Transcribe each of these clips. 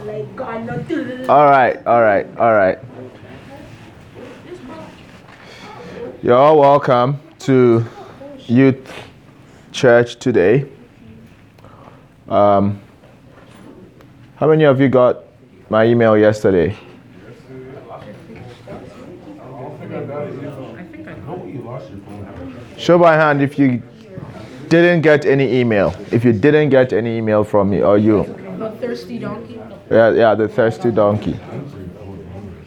All right, all right, all right. You're all welcome to Youth Church today. Um, how many of you got my email yesterday? Show by hand if you didn't get any email. If you didn't get any email from me or you. The thirsty donkey. Yeah, yeah, the thirsty donkey.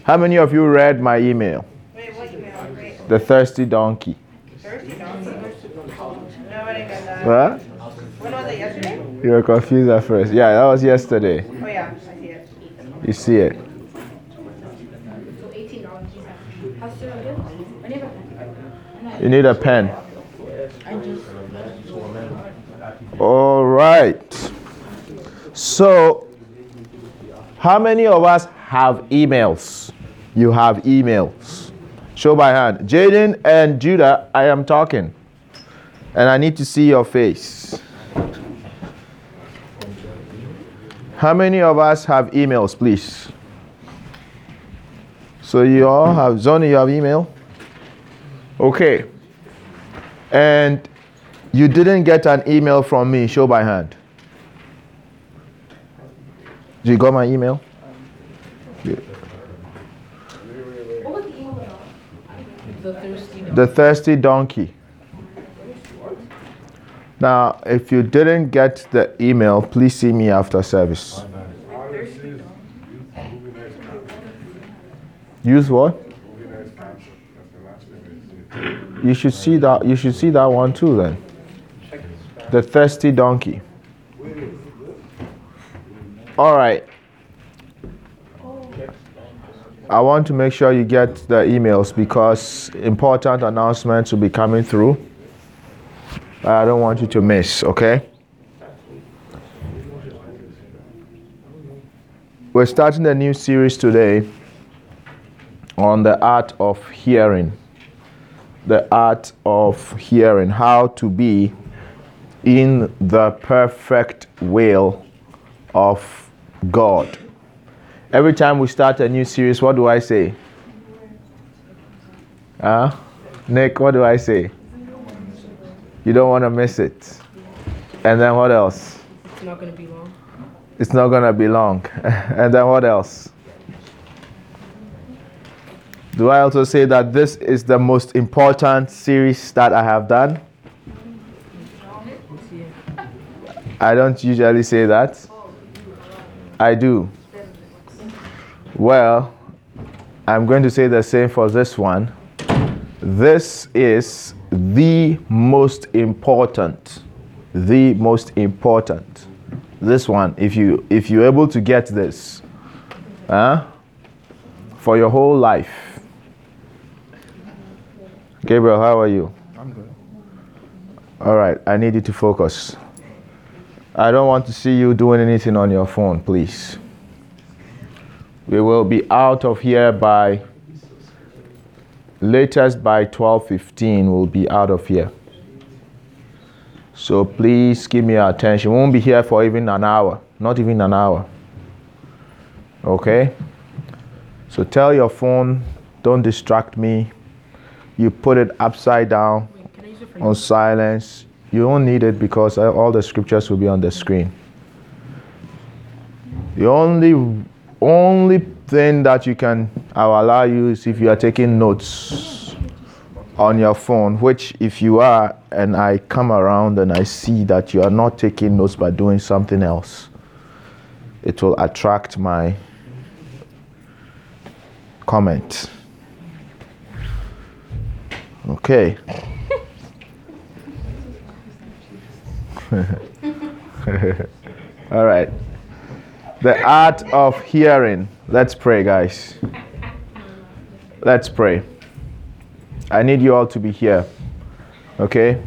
How many of you read my email? The thirsty donkey. Thirsty donkey? What? When was yesterday? You were confused at first. Yeah, that was yesterday. Oh, yeah, I see it. You see it. You need a pen. All right. So, how many of us have emails? You have emails. Show by hand. Jaden and Judah, I am talking. And I need to see your face. How many of us have emails, please? So, you all have, Zoni, you have email? Okay. And you didn't get an email from me, show by hand. Did you got my email? Yeah. The thirsty. The thirsty donkey. Now, if you didn't get the email, please see me after service. Use what? You should see that. You should see that one too. Then, the thirsty donkey. All right. I want to make sure you get the emails because important announcements will be coming through. I don't want you to miss, okay? We're starting a new series today on the art of hearing. The art of hearing, how to be in the perfect will of God. Every time we start a new series, what do I say? Huh? Nick, what do I say? You don't want to miss it. And then what else? It's not gonna be long. It's not going to be long. and then what else? Do I also say that this is the most important series that I have done? I don't usually say that. I do. Well, I'm going to say the same for this one. This is the most important. The most important. This one, if you if you're able to get this, huh? For your whole life. Gabriel, how are you? I'm good. All right, I need you to focus. I don't want to see you doing anything on your phone, please. We will be out of here by latest by 12:15 we'll be out of here. So please give me your attention. We won't be here for even an hour, not even an hour. Okay? So tell your phone, don't distract me. You put it upside down Wait, can I use it for on silence. You don't need it because all the scriptures will be on the screen. The only only thing that you can I'll allow you is if you are taking notes on your phone, which if you are and I come around and I see that you are not taking notes but doing something else, it will attract my comment. Okay. All right. The art of hearing. Let's pray, guys. Let's pray. I need you all to be here. Okay?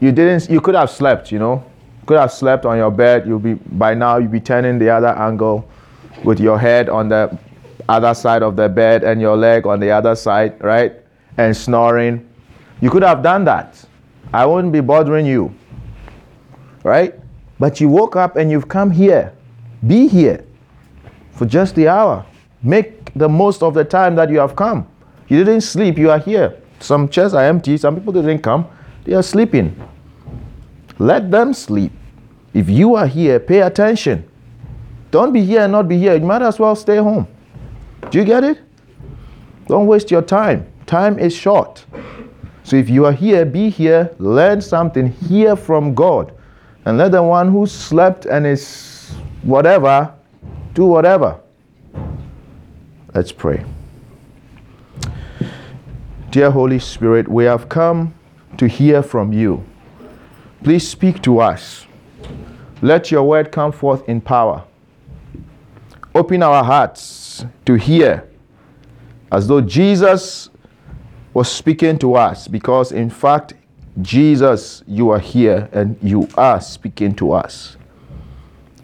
You didn't you could have slept, you know. Could have slept on your bed. You'll be by now you'll be turning the other angle with your head on the other side of the bed and your leg on the other side, right? And snoring. You could have done that. I wouldn't be bothering you. Right? But you woke up and you've come here. Be here. for just the hour. Make the most of the time that you have come. You didn't sleep, you are here. Some chairs are empty, some people didn't come, they are sleeping. Let them sleep. If you are here, pay attention. Don't be here and not be here. You might as well stay home. Do you get it? Don't waste your time. Time is short. So if you are here, be here, learn something, hear from God. And let the one who slept and is whatever do whatever. Let's pray. Dear Holy Spirit, we have come to hear from you. Please speak to us. Let your word come forth in power. Open our hearts to hear as though Jesus was speaking to us, because in fact, Jesus, you are here and you are speaking to us.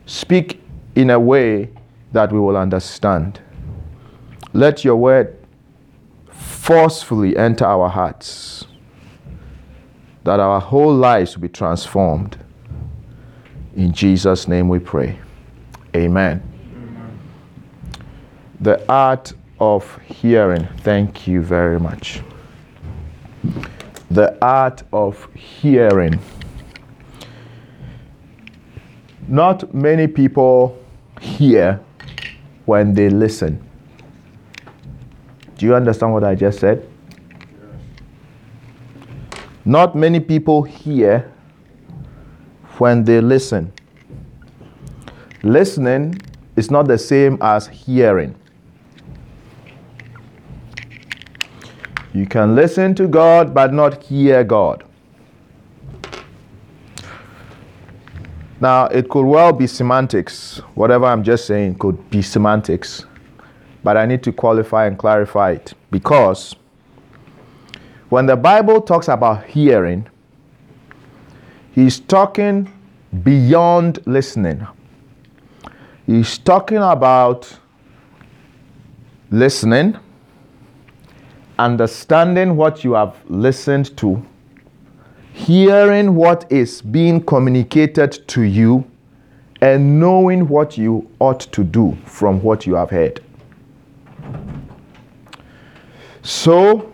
Speak in a way that we will understand. Let your word forcefully enter our hearts, that our whole lives will be transformed. In Jesus' name we pray. Amen. The art of hearing. Thank you very much. The art of hearing. Not many people hear when they listen. Do you understand what I just said? Not many people hear when they listen. Listening is not the same as hearing. You can listen to God but not hear God. Now, it could well be semantics. Whatever I'm just saying could be semantics. But I need to qualify and clarify it because when the Bible talks about hearing, he's talking beyond listening. He's talking about listening, understanding what you have listened to, hearing what is being communicated to you, and knowing what you ought to do from what you have heard. So,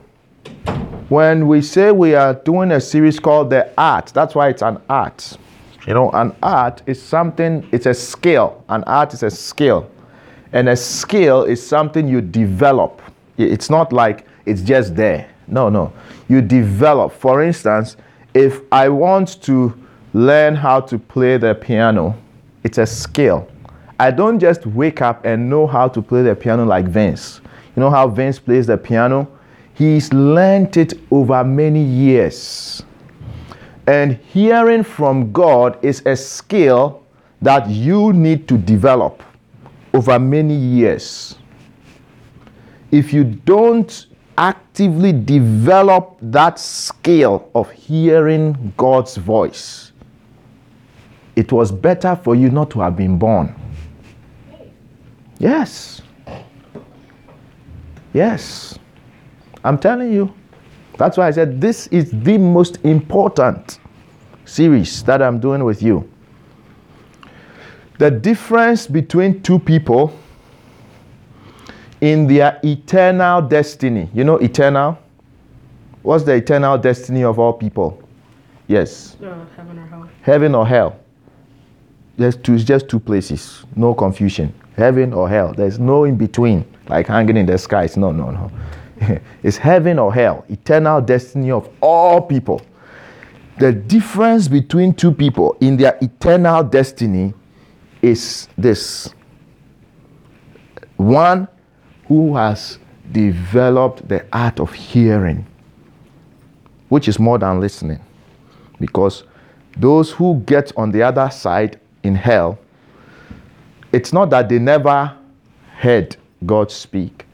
when we say we are doing a series called The Art, that's why it's an art. You know, an art is something, it's a skill. An art is a skill. And a skill is something you develop. It's not like it's just there. No, no. You develop. For instance, if I want to learn how to play the piano, it's a skill. I don't just wake up and know how to play the piano like Vince. You know how Vince plays the piano? He's learned it over many years. And hearing from God is a skill that you need to develop over many years. If you don't actively develop that skill of hearing God's voice, it was better for you not to have been born. Yes. Yes. I'm telling you. That's why I said this is the most important series that I'm doing with you. The difference between two people in their eternal destiny. You know, eternal? What's the eternal destiny of all people? Yes. Uh, heaven or hell. Heaven or hell. There's two, it's just two places. No confusion. Heaven or hell. There's no in between, like hanging in the skies. No, no, no. it's heaven or hell. Eternal destiny of all people. The difference between two people in their eternal destiny is this one who has developed the art of hearing, which is more than listening. Because those who get on the other side in hell, it's not that they never heard God speak.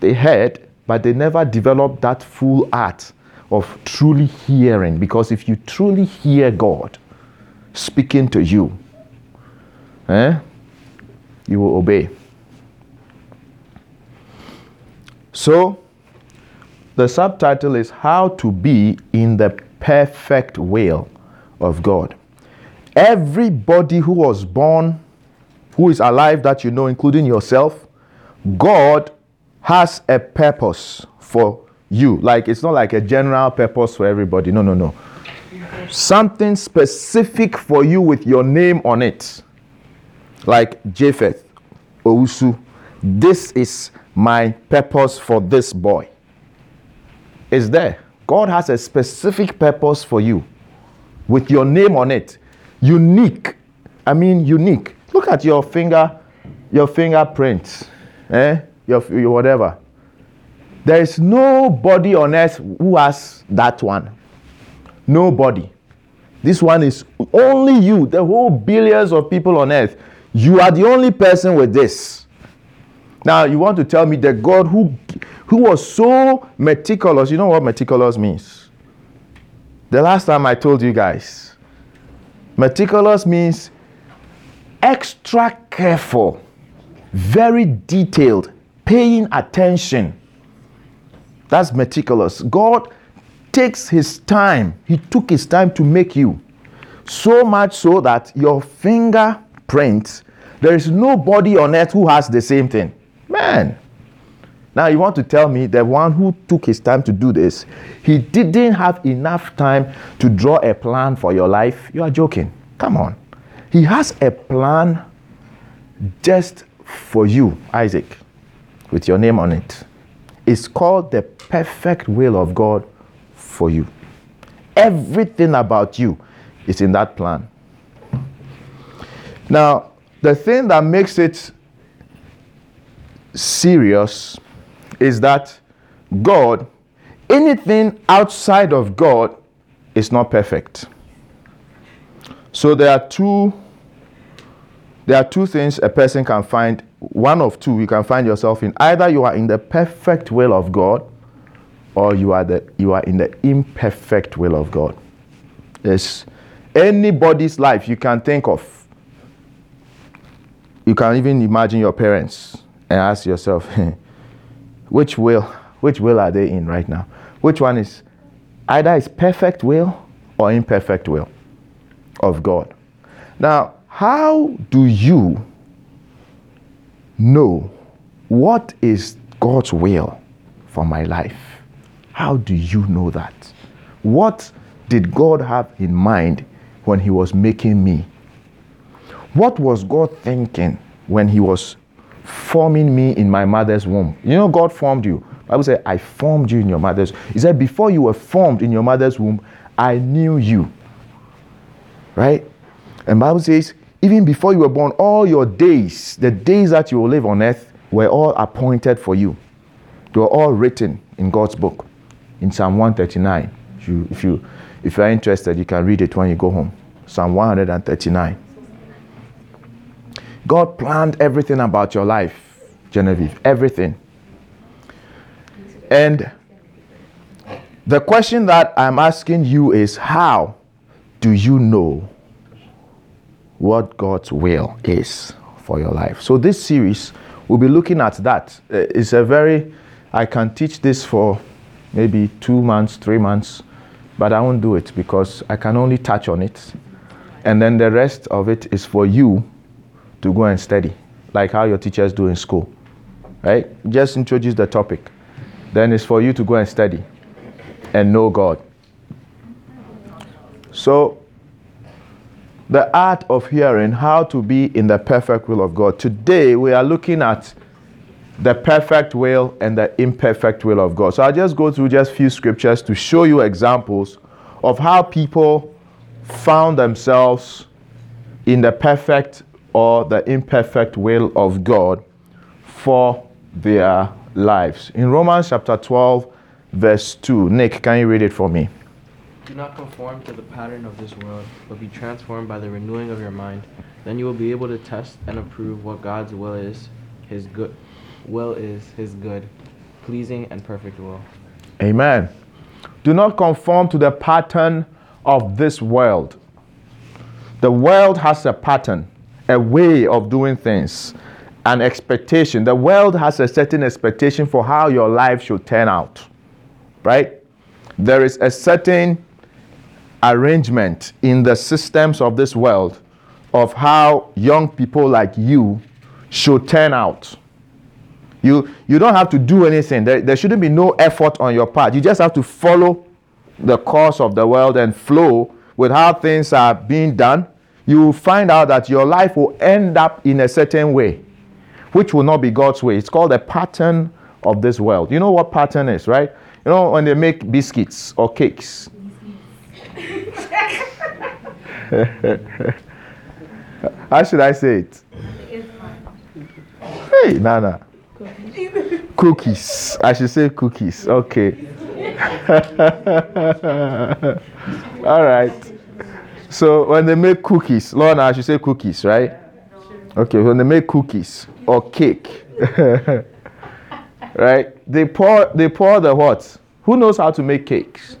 They heard, but they never developed that full art of truly hearing. Because if you truly hear God speaking to you, eh, you will obey. So, the subtitle is How to Be in the Perfect Will of God. Everybody who was born, who is alive that you know, including yourself, God has a purpose for you. Like it's not like a general purpose for everybody. No, no, no. Something specific for you with your name on it. Like Japheth, Ousu. This is my purpose for this boy. Is there. God has a specific purpose for you with your name on it. Unique. I mean unique. Look at your finger, your fingerprints. Eh? Your, your whatever. There is nobody on earth who has that one. Nobody. This one is only you, the whole billions of people on earth. You are the only person with this. Now, you want to tell me that God who, who was so meticulous, you know what meticulous means? The last time I told you guys, meticulous means extra careful, very detailed, paying attention. That's meticulous. God takes his time, he took his time to make you. So much so that your fingerprint, there is nobody on earth who has the same thing. Man. Now you want to tell me the one who took his time to do this, he didn't have enough time to draw a plan for your life? You are joking. Come on. He has a plan just for you, Isaac, with your name on it. It's called the perfect will of God for you. Everything about you is in that plan. Now, the thing that makes it serious is that God, anything outside of God is not perfect. So there are two there are two things a person can find one of two you can find yourself in either you are in the perfect will of God or you are the you are in the imperfect will of God. Yes. Anybody's life you can think of. You can even imagine your parents and ask yourself, which will, which will are they in right now? Which one is either is perfect will or imperfect will of God? Now, how do you know what is God's will for my life? How do you know that? What did God have in mind when He was making me? What was God thinking when He was forming me in my mother's womb. You know, God formed you. Bible said, I formed you in your mother's. He said, before you were formed in your mother's womb, I knew you. Right? And Bible says, even before you were born, all your days, the days that you will live on earth, were all appointed for you. They were all written in God's book, in Psalm 139. If you, if you, if you are interested, you can read it when you go home. Psalm 139. God planned everything about your life, Genevieve, everything. And the question that I'm asking you is how do you know what God's will is for your life? So, this series, we'll be looking at that. Uh, it's a very, I can teach this for maybe two months, three months, but I won't do it because I can only touch on it. And then the rest of it is for you to go and study, like how your teachers do in school. Right? Just introduce the topic. Then it's for you to go and study and know God. So, the art of hearing, how to be in the perfect will of God. Today, we are looking at the perfect will and the imperfect will of God. So, I'll just go through just few scriptures to show you examples of how people found themselves in the perfect or the imperfect will of God for their lives. In Romans chapter 12, verse 2, Nick, can you read it for me? Do not conform to the pattern of this world, but be transformed by the renewing of your mind. Then you will be able to test and approve what God's will is, his good will is his good, pleasing and perfect will. Amen. Do not conform to the pattern of this world. The world has a pattern a way of doing things, an expectation. The world has a certain expectation for how your life should turn out, right? There is a certain arrangement in the systems of this world of how young people like you should turn out. You, you don't have to do anything. There, there shouldn't be no effort on your part. You just have to follow the course of the world and flow with how things are being done. You will find out that your life will end up in a certain way, which will not be God's way. It's called a pattern of this world. You know what pattern is, right? You know when they make biscuits or cakes. How should I say it? Hey, Nana. Cookies. I should say cookies. Okay. All right. So when they make cookies, Lorna, I should say cookies, right? Okay, when they make cookies or cake, right? They pour they pour the what? Who knows how to make cakes?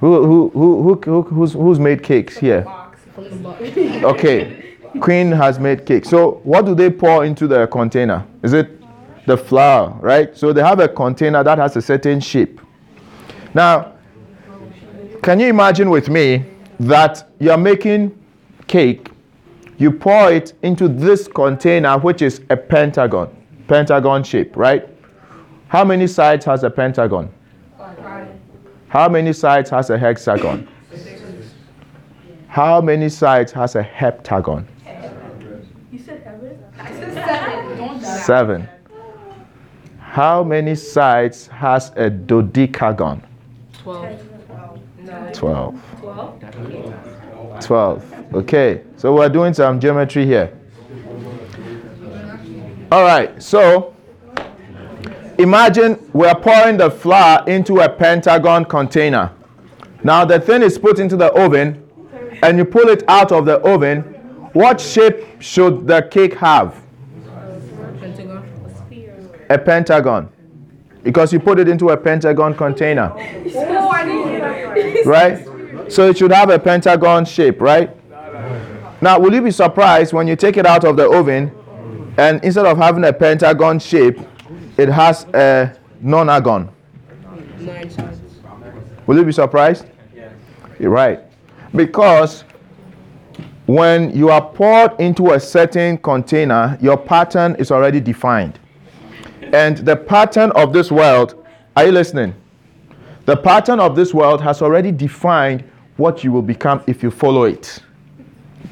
Who who who, who, who who's who's made cakes here? Okay. Queen has made cake. So what do they pour into the container? Is it the flour, right? So they have a container that has a certain shape. Now, can you imagine with me that you're making cake, you pour it into this container, which is a pentagon, pentagon shape, right? How many sides has a pentagon? How many sides has a hexagon? How many sides has a heptagon? You said heaven? I said seven. Don't die. Seven. How many sides has a dodecagon? Twelve. Twelve. Twelve? Twelve. Okay, so we're doing some geometry here. All right, so imagine we're pouring the flour into a pentagon container. Now the thing is put into the oven and you pull it out of the oven. What shape should the cake have? Pentagon. A pentagon. Because you put it into a pentagon container. Oh, I didn't hear that. right? So it should have a pentagon shape, right? Now, will you be surprised when you take it out of the oven and instead of having a pentagon shape, it has a nonagon? Will you be surprised? You're right. Because when you are poured into a certain container, your pattern is already defined. And the pattern of this world, are you listening? The pattern of this world has already defined what you will become if you follow it.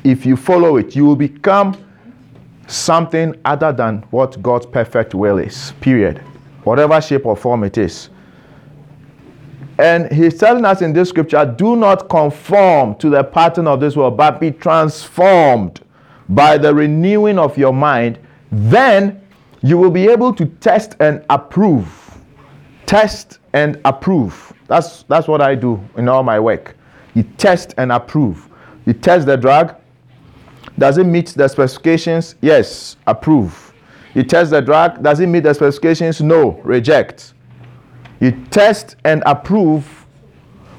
If you follow it, you will become something other than what God's perfect will is, period. Whatever shape or form it is. And he's telling us in this scripture do not conform to the pattern of this world, but be transformed by the renewing of your mind. Then you will be able to test and approve. Test and approve. That's, that's what I do in all my work. You test and approve. You test the drug. Does it meet the specifications? Yes, approve. You test the drug. Does it meet the specifications? No, reject. You test and approve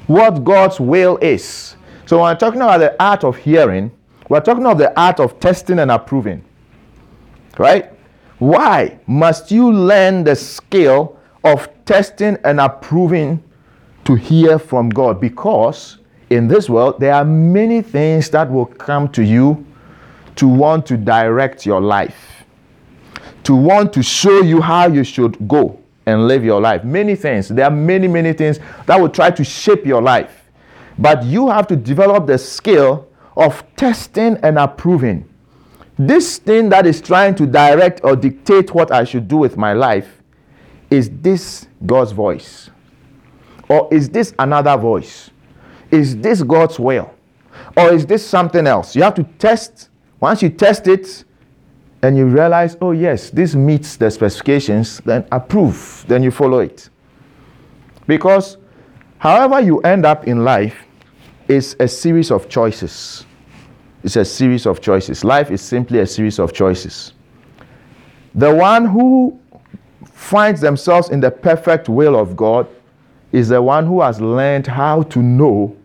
what God's will is. So when we're talking about the art of hearing, we're talking of the art of testing and approving. Right? Why must you learn the skill of testing and approving to hear from God? Because in this world, there are many things that will come to you to want to direct your life, to want to show you how you should go and live your life. Many things. There are many, many things that will try to shape your life. But you have to develop the skill of testing and approving. This thing that is trying to direct or dictate what I should do with my life is this God's voice? Or is this another voice? Is this God's will? Or is this something else? You have to test. Once you test it, and you realize, oh, yes, this meets the specifications, then approve, then you follow it. Because however you end up in life is a series of choices. It's a series of choices. Life is simply a series of choices. The one who finds themselves in the perfect will of God is the one who has learned how to know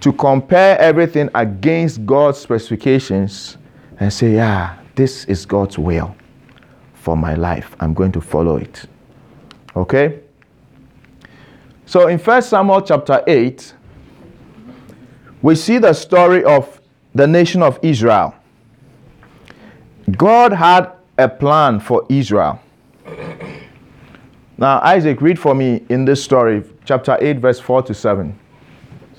to compare everything against God's specifications and say, yeah, this is God's will for my life. I'm going to follow it. Okay? So in 1 Samuel chapter 8, we see the story of the nation of Israel. God had a plan for Israel. Now, Isaac, read for me in this story, chapter 8, verse 4 to 7.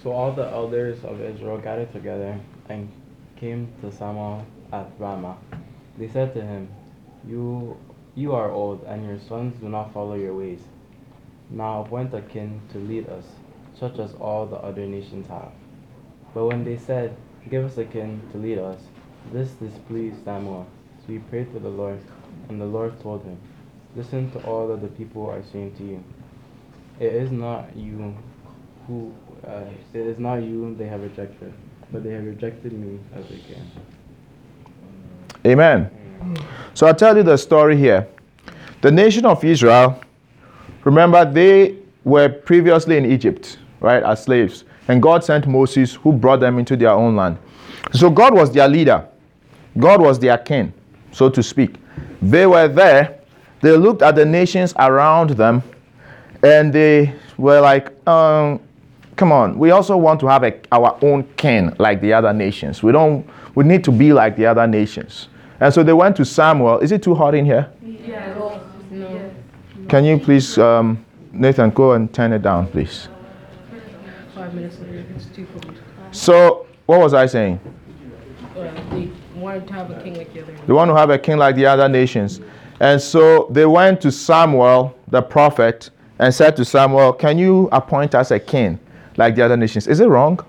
So all the elders of Israel gathered together and came to Samuel at Ramah. They said to him, You you are old, and your sons do not follow your ways. Now appoint a king to lead us, such as all the other nations have. But when they said, Give us a king to lead us, this displeased Samuel. So he prayed to the Lord, and the Lord told him, Listen to all that the people are saying to you. It is not you who uh, it is not you they have rejected, but they have rejected me as they can. Amen. So I'll tell you the story here. The nation of Israel, remember, they were previously in Egypt, right, as slaves. And God sent Moses, who brought them into their own land. So God was their leader, God was their king, so to speak. They were there, they looked at the nations around them, and they were like, um, come on, we also want to have a, our own king like the other nations. We don't, we need to be like the other nations. And so they went to Samuel. Is it too hot in here? Yeah. No. Can you please, um, Nathan, go and turn it down, please? Five minutes later, it's too cold. So, what was I saying? Wanted to have a king like the other. They want to have a king like the other nations. And so they went to Samuel, the prophet, and said to Samuel, Can you appoint us a king like the other nations? Is it wrong?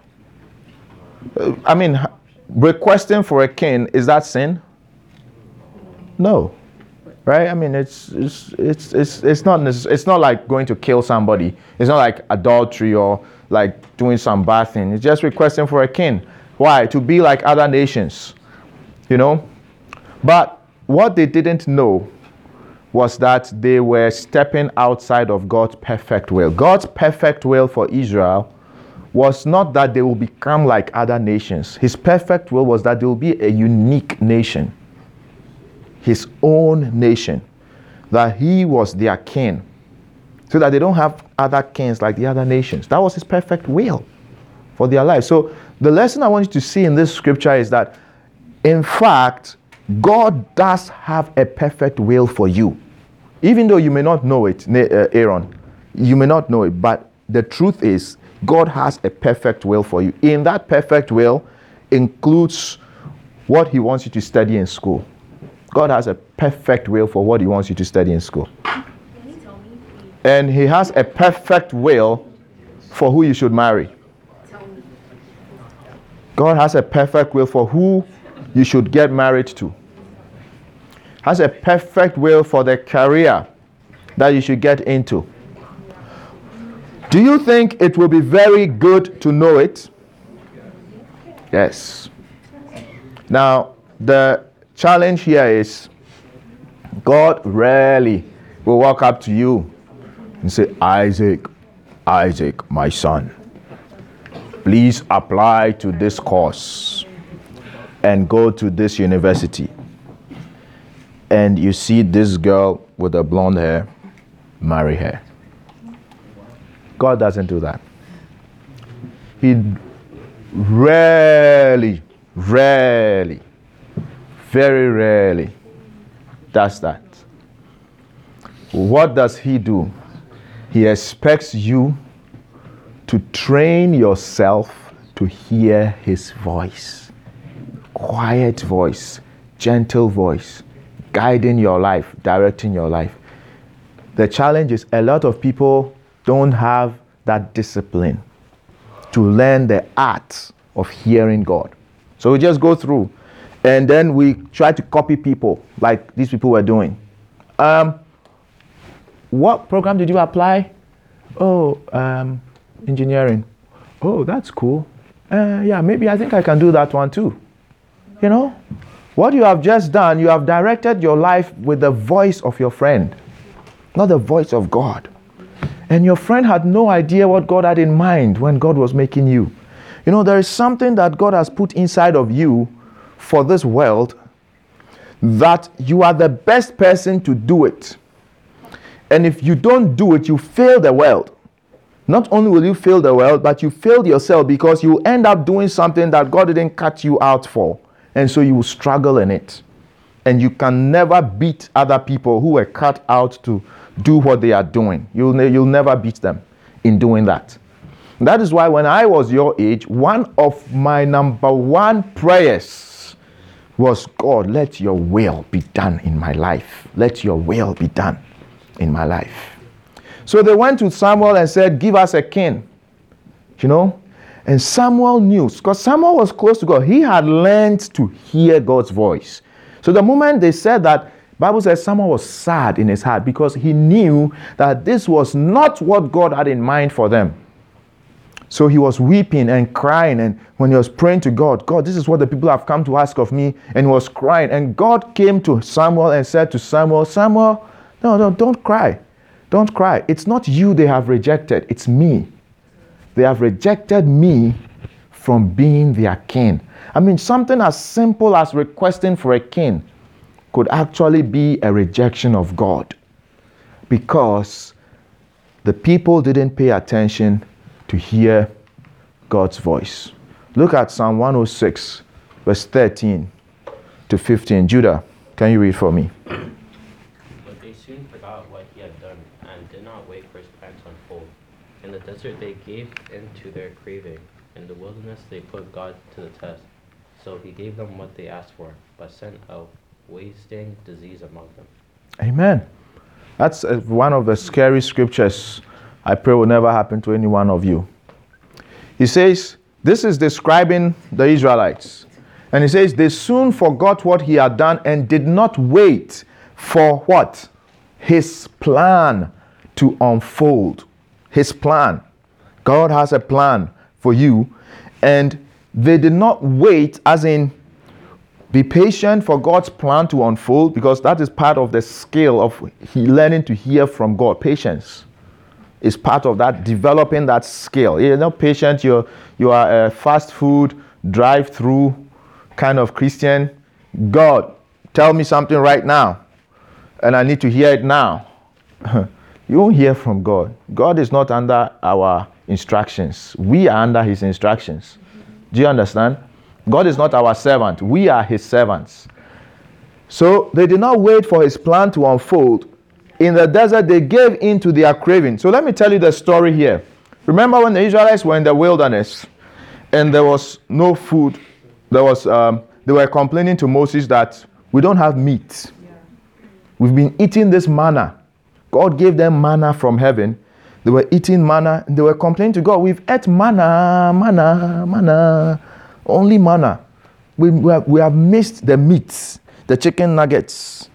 Uh, I mean, requesting for a king, is that sin? No. Right? I mean, it's it's it's it's, it's not necess- it's not like going to kill somebody. It's not like adultery or like doing some bad thing. It's just requesting for a king. Why? To be like other nations. You know? But what they didn't know was that they were stepping outside of God's perfect will. God's perfect will for Israel was not that they will become like other nations. His perfect will was that they will be a unique nation, his own nation, that he was their king, so that they don't have other kings like the other nations. That was his perfect will for their life. So the lesson I want you to see in this scripture is that, in fact, God does have a perfect will for you. Even though you may not know it, uh, Aaron, you may not know it, but the truth is, God has a perfect will for you. In that perfect will includes what He wants you to study in school. God has a perfect will for what He wants you to study in school. And He has a perfect will for who you should marry. God has a perfect will for who you should get married to. Has a perfect will for the career that you should get into. Do you think it will be very good to know it? Yes. Now, the challenge here is God rarely will walk up to you and say, Isaac, Isaac, my son, please apply to this course and go to this university. And you see this girl with the blonde hair, marry her. God doesn't do that. He rarely, rarely, very rarely does that. What does He do? He expects you to train yourself to hear His voice. Quiet voice, gentle voice, guiding your life, directing your life. The challenge is a lot of people don't have that discipline to learn the art of hearing God. So we just go through and then we try to copy people like these people were doing. Um, what program did you apply? Oh, um, engineering. Oh, that's cool. Uh, yeah, maybe I think I can do that one too. You know, what you have just done, you have directed your life with the voice of your friend, not the voice of God. And your friend had no idea what God had in mind when God was making you. You know, there is something that God has put inside of you for this world that you are the best person to do it. And if you don't do it, you fail the world. not only will you fail the world, but you failed yourself because you end up doing something that God didn't cut you out for. And so you will struggle in it. And you can never beat other people who were cut out to do what they are doing. You'll, ne- you'll never beat them in doing that. That is why when I was your age, one of my number one prayers was God, let your will be done in my life. Let your will be done in my life. So they went to Samuel and said, Give us a king. You know? And Samuel knew, because Samuel was close to God. He had learned to hear God's voice. So the moment they said that, Bible says Samuel was sad in his heart because he knew that this was not what God had in mind for them. So he was weeping and crying. And when he was praying to God, God, this is what the people have come to ask of me. And he was crying. And God came to Samuel and said to Samuel, Samuel, no, no, don't cry. Don't cry. It's not you they have rejected, it's me. They have rejected me from being their king. I mean, something as simple as requesting for a king could actually be a rejection of God because the people didn't pay attention to hear God's voice. Look at Psalm 106, verse 13 to 15. Judah, can you read for me? But they soon forgot what he had done and did not wait for his plan to unfold. In the desert they gave in to their craving. In the wilderness they put God to the test. So he gave them what they asked for, but sent a wasting disease among them. Amen. That's uh, one of the scary scriptures I pray will never happen to any one of you. He says, this is describing the Israelites. And he says, they soon forgot what he had done and did not wait for what? His plan to unfold. His plan. God has a plan for you. And they did not wait, as in, be patient for God's plan to unfold because that is part of the skill of he learning to hear from God. Patience is part of that developing that skill. You're not patient. You're you are a fast food drive-through kind of Christian. God, tell me something right now, and I need to hear it now. you won't hear from God. God is not under our instructions. We are under His instructions. Do you understand? God is not our servant, we are his servants. So they did not wait for his plan to unfold. In the desert, they gave in to their craving. So let me tell you the story here. Remember when the Israelites were in the wilderness and there was no food? There was um, they were complaining to Moses that we don't have meat. We've been eating this manna. God gave them manna from heaven. They were eating manna and they were complaining to God, We've ate manna, manna, manna only manna. We, we, have, we have missed the meats, the chicken nuggets.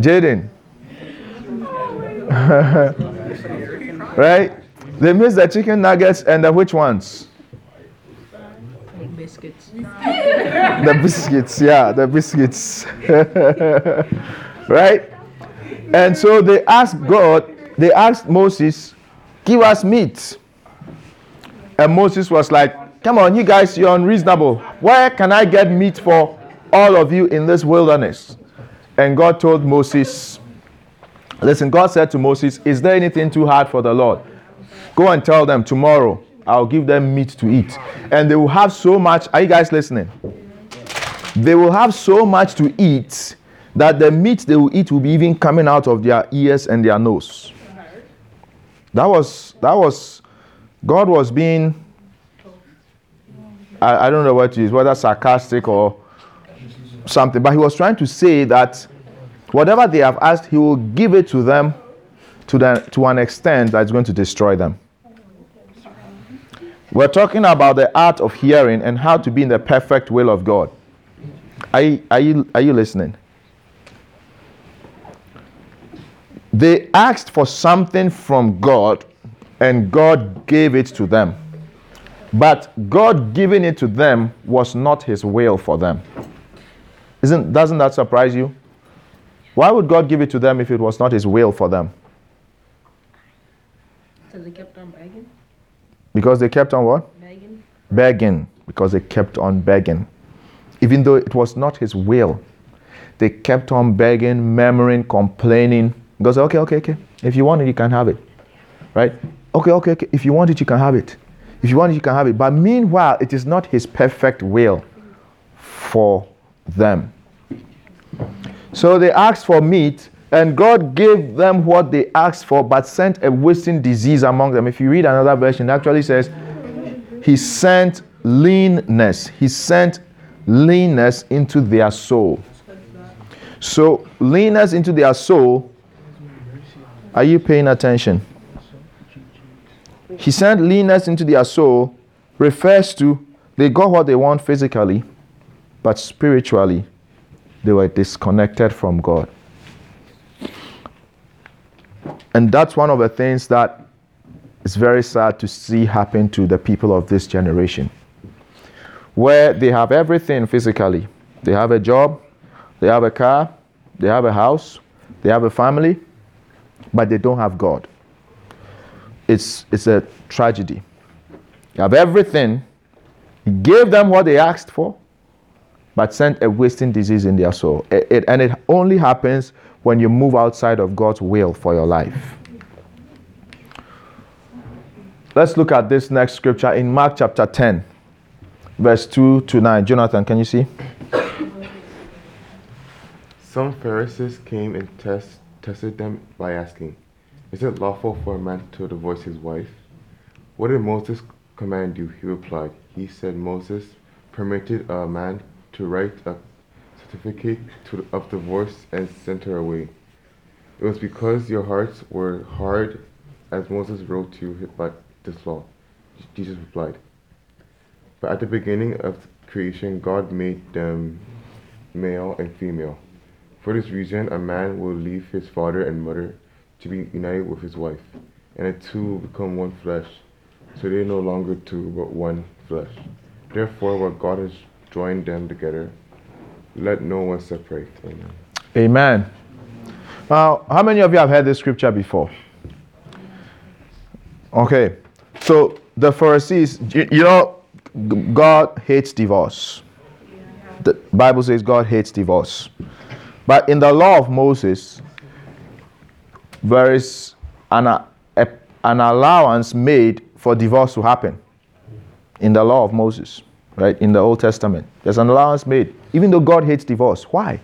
Jaden. right? They missed the chicken nuggets and the which ones? Biscuits. the biscuits, yeah, the biscuits. right? And so they asked God, they asked Moses, give us meat. And Moses was like, Come on, you guys, you're unreasonable. Where can I get meat for all of you in this wilderness? And God told Moses, Listen, God said to Moses, Is there anything too hard for the Lord? Go and tell them tomorrow I'll give them meat to eat. And they will have so much. Are you guys listening? They will have so much to eat that the meat they will eat will be even coming out of their ears and their nose. That was that was God was being, I, I don't know what to whether sarcastic or something, but He was trying to say that whatever they have asked, He will give it to them to, the, to an extent that's going to destroy them. We're talking about the art of hearing and how to be in the perfect will of God. Are you, are you, are you listening? They asked for something from God and God gave it to them. But God giving it to them was not his will for them. Isn't, doesn't that surprise you? Why would God give it to them if it was not his will for them? Because they kept on begging. Because they kept on what? Begging. Begging. Because they kept on begging. Even though it was not his will. They kept on begging, murmuring, complaining. God said, okay, okay, okay. If you want it, you can have it. Right? Okay, okay, okay. If you want it, you can have it. If you want it, you can have it. But meanwhile, it is not his perfect will for them. So they asked for meat, and God gave them what they asked for, but sent a wasting disease among them. If you read another version, it actually says, He sent leanness. He sent leanness into their soul. So, leanness into their soul. Are you paying attention? He sent leanness into their soul refers to they got what they want physically, but spiritually, they were disconnected from God. And that's one of the things that is very sad to see happen to the people of this generation. Where they have everything physically they have a job, they have a car, they have a house, they have a family, but they don't have God. It's, it's a tragedy. You have everything, He gave them what they asked for, but sent a wasting disease in their soul. It, it, and it only happens when you move outside of God's will for your life. Let's look at this next scripture in Mark chapter 10, verse 2 to 9. Jonathan, can you see? Some Pharisees came and test, tested them by asking, Is it lawful for a man to divorce his wife? What did Moses command you? He replied, He said, Moses permitted a man to write a certificate to, of divorce and send her away. It was because your hearts were hard, as Moses wrote to you by this law. Jesus replied, But at the beginning of creation, God made them male and female. For this reason, a man will leave his father and mother to be united with his wife, and the two become one flesh. So they are no longer two, but one flesh. Therefore, what God has joined them together, let no one separate. Amen. Amen. Now, how many of you have heard this scripture before? Okay, so the Pharisees, you, you know, God hates divorce. The Bible says God hates divorce. But in the law of Moses, there is an, a, an allowance made for divorce to happen in the law of Moses, right? In the Old Testament. There's an allowance made, even though God hates divorce. Why?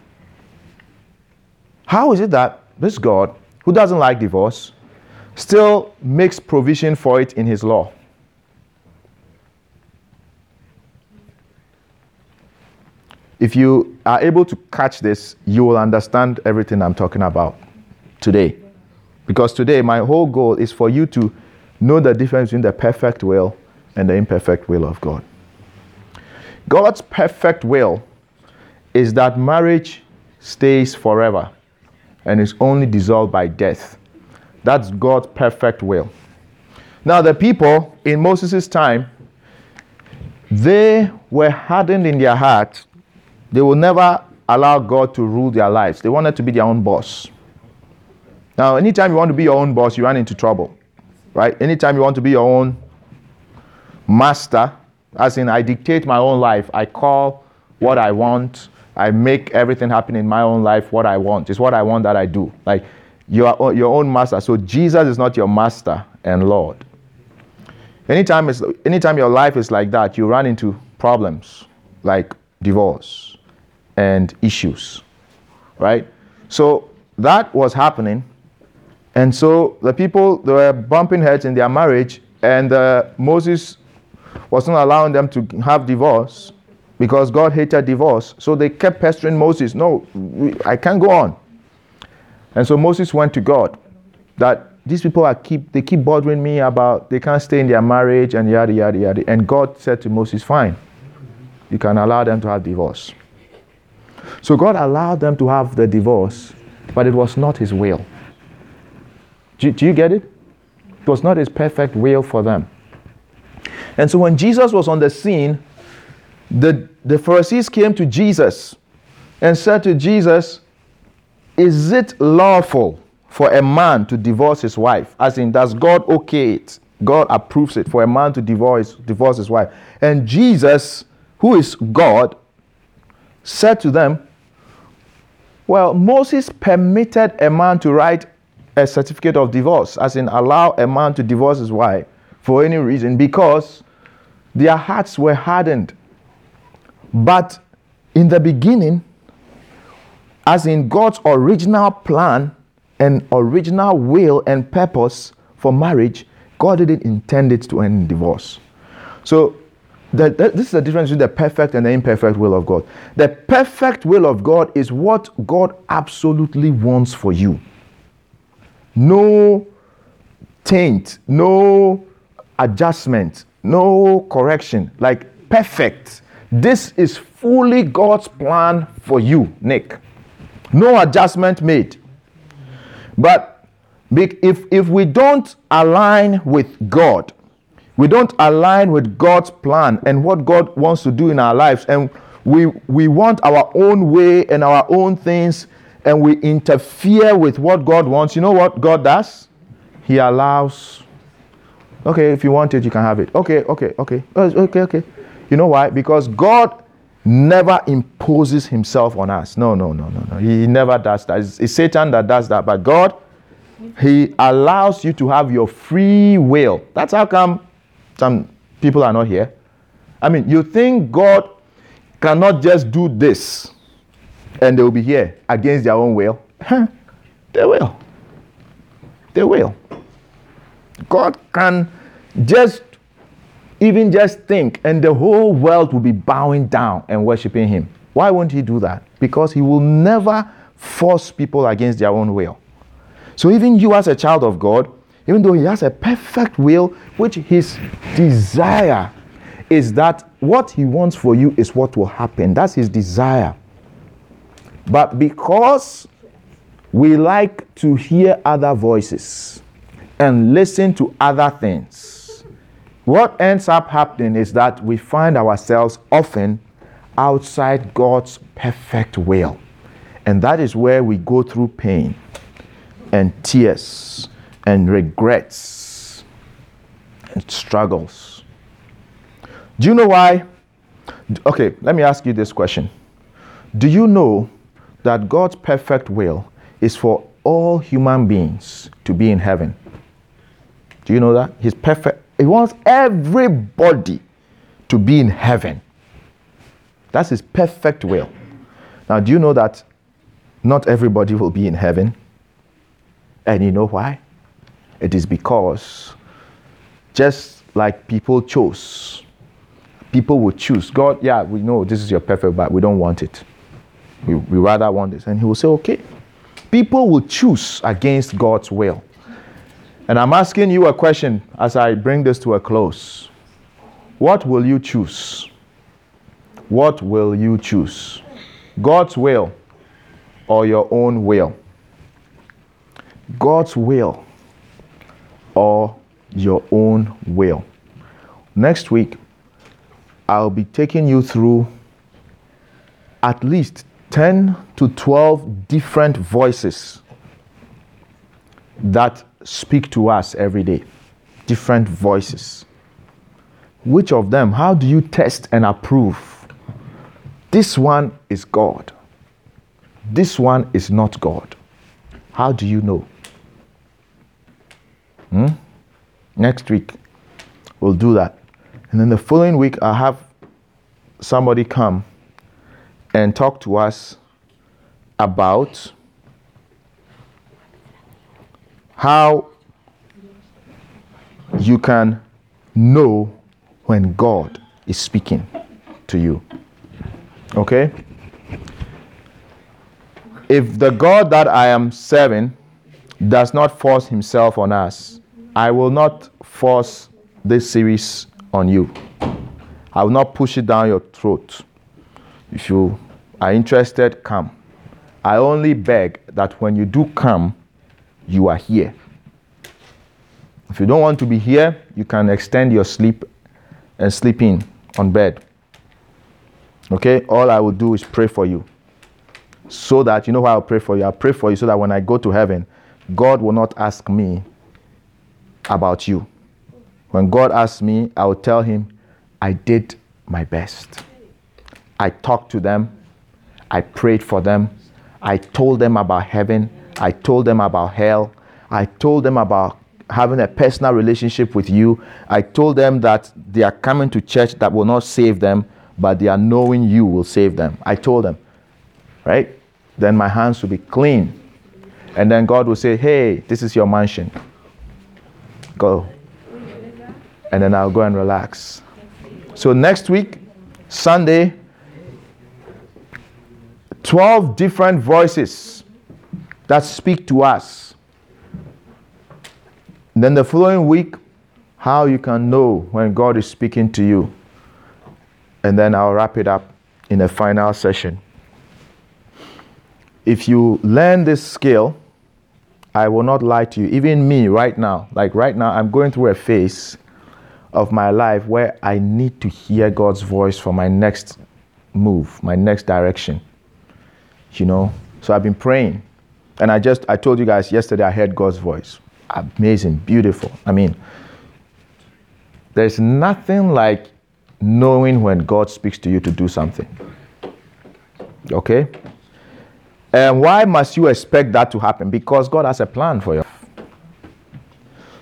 How is it that this God, who doesn't like divorce, still makes provision for it in his law? If you are able to catch this, you will understand everything I'm talking about today. Because today, my whole goal is for you to know the difference between the perfect will and the imperfect will of God. God's perfect will is that marriage stays forever and is only dissolved by death. That's God's perfect will. Now, the people in Moses' time, they were hardened in their heart they will never allow God to rule their lives. They wanted to be their own boss. Now, anytime you want to be your own boss, you run into trouble, right? Anytime you want to be your own master, as in I dictate my own life, I call what I want, I make everything happen in my own life what I want. It's what I want that I do. Like you are uh, your own master. So Jesus is not your master and Lord. Anytime, it's, anytime your life is like that, you run into problems like divorce and issues, right? So that was happening. And so the people, they were bumping heads in their marriage, and uh, Moses wasn't allowing them to have divorce because God hated divorce. So they kept pestering Moses, no, we, I can't go on. And so Moses went to God that these people are keep they keep bothering me about they can't stay in their marriage and yada yada yada. And God said to Moses, Fine, you can allow them to have divorce. So God allowed them to have the divorce, but it was not His will. Do, do you get it? It was not His perfect will for them. And so when Jesus was on the scene, the, the Pharisees came to Jesus and said to Jesus, Is it lawful for a man to divorce his wife? As in, does God okay it? God approves it for a man to divorce, divorce his wife. And Jesus, who is God, said to them, Well, Moses permitted a man to write a certificate of divorce, as in allow a man to divorce his wife for any reason because their hearts were hardened. But in the beginning, as in God's original plan and original will and purpose for marriage, God didn't intend it to end in divorce. So the, the- this is the difference between the perfect and the imperfect will of God. The perfect will of God is what God absolutely wants for you. No taint, no adjustment, no correction. Like perfect. This is fully God's plan for you, Nick. No adjustment made. But if, if we don't align with God, we don't align with God's plan and what God wants to do in our lives, and we, we want our own way and our own things, and we interfere with what God wants, you know what God does? He allows, okay, if you want it, you can have it. Okay, okay, okay, Oh, okay, okay. You know why? Because God never imposes himself on us. No, no, no, no, no. He never does that. It's, it's Satan that does that. But God, he allows you to have your free will. That's how come some people are not here. I mean, you think God cannot just do this and they will be here against their own will? Huh? They will. They will. God can just even just think and the whole world will be bowing down and worshiping him. Why won't he do that? Because he will never force people against their own will. So even you as a child of God, even though he has a perfect will, which his desire is that what he wants for you is what will happen. That's his desire. But because we like to hear other voices and listen to other things, what ends up happening is that we find ourselves often outside God's perfect will. And that is where we go through pain and tears and regrets and struggles. Do you know why? Okay, let me ask you this question. Do you know that God's perfect will is for all human beings to be in heaven? Do you know that? He's perfect. He wants everybody to be in heaven. That's his perfect will. Now, do you know that not everybody will be in heaven? And you know why? It is because just like people chose, people will choose. God, yeah, we know this is your perfect, but we don't want it. We, we rather want this. And He will say, okay. People will choose against God's will. And I'm asking you a question as I bring this to a close. What will you choose? What will you choose? God's will or your own will? God's will or your own will. Next week, I'll be taking you through at least 10 to 12 different voices that speak to us every day. Different voices. Which of them? How do you test and approve? This one is God. This one is not God. How do you know? Hmm? Next week, we'll do that. And then the following week, I'll have somebody come and talk to us about how you can know when God is speaking to you. Okay? If the God that I am serving does not force himself on us, I will not force this series on you. I will not push it down your throat. If you are interested, come. I only beg that when you do come, you are here. If you don't want to be here, you can extend your sleep and sleep in on bed. Okay? All I will do is pray for you. So that, you know why I'll pray for you? I'll pray for you so that when I go to heaven, God will not ask me about you. When God asks me, I will tell him, I did my best. I talked to them. I prayed for them. I told them about heaven. I told them about hell. I told them about having a personal relationship with you. I told them that they are coming to church that will not save them, but they are knowing you will save them. I told them, right? Then my hands will be clean. And then God will say, Hey, this is your mansion. Go. And then I'll go and relax. So next week, Sunday, 12 different voices that speak to us. Then the following week, how you can know when God is speaking to you. And then I'll wrap it up in a final session. If you learn this skill, I will not lie to you. Even me right now, like right now, I'm going through a phase of my life where I need to hear God's voice for my next move, my next direction. You know? So I've been praying. And I just, I told you guys yesterday I heard God's voice. Amazing, beautiful. I mean, there's nothing like knowing when God speaks to you to do something. Okay? And why must you expect that to happen? Because God has a plan for you.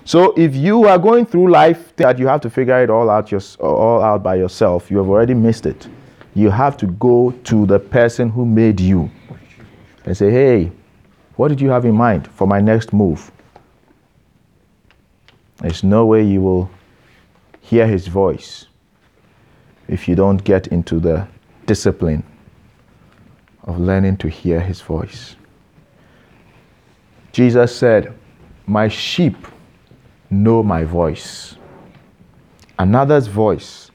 So if you are going through life that you have to figure it all out, your, all out by yourself, you have already missed it. You have to go to the person who made you and say, hey, what did you have in mind for my next move? There's no way you will hear his voice if you don't get into the discipline of learning to hear his voice. Jesus said, My sheep know my voice. Another's voice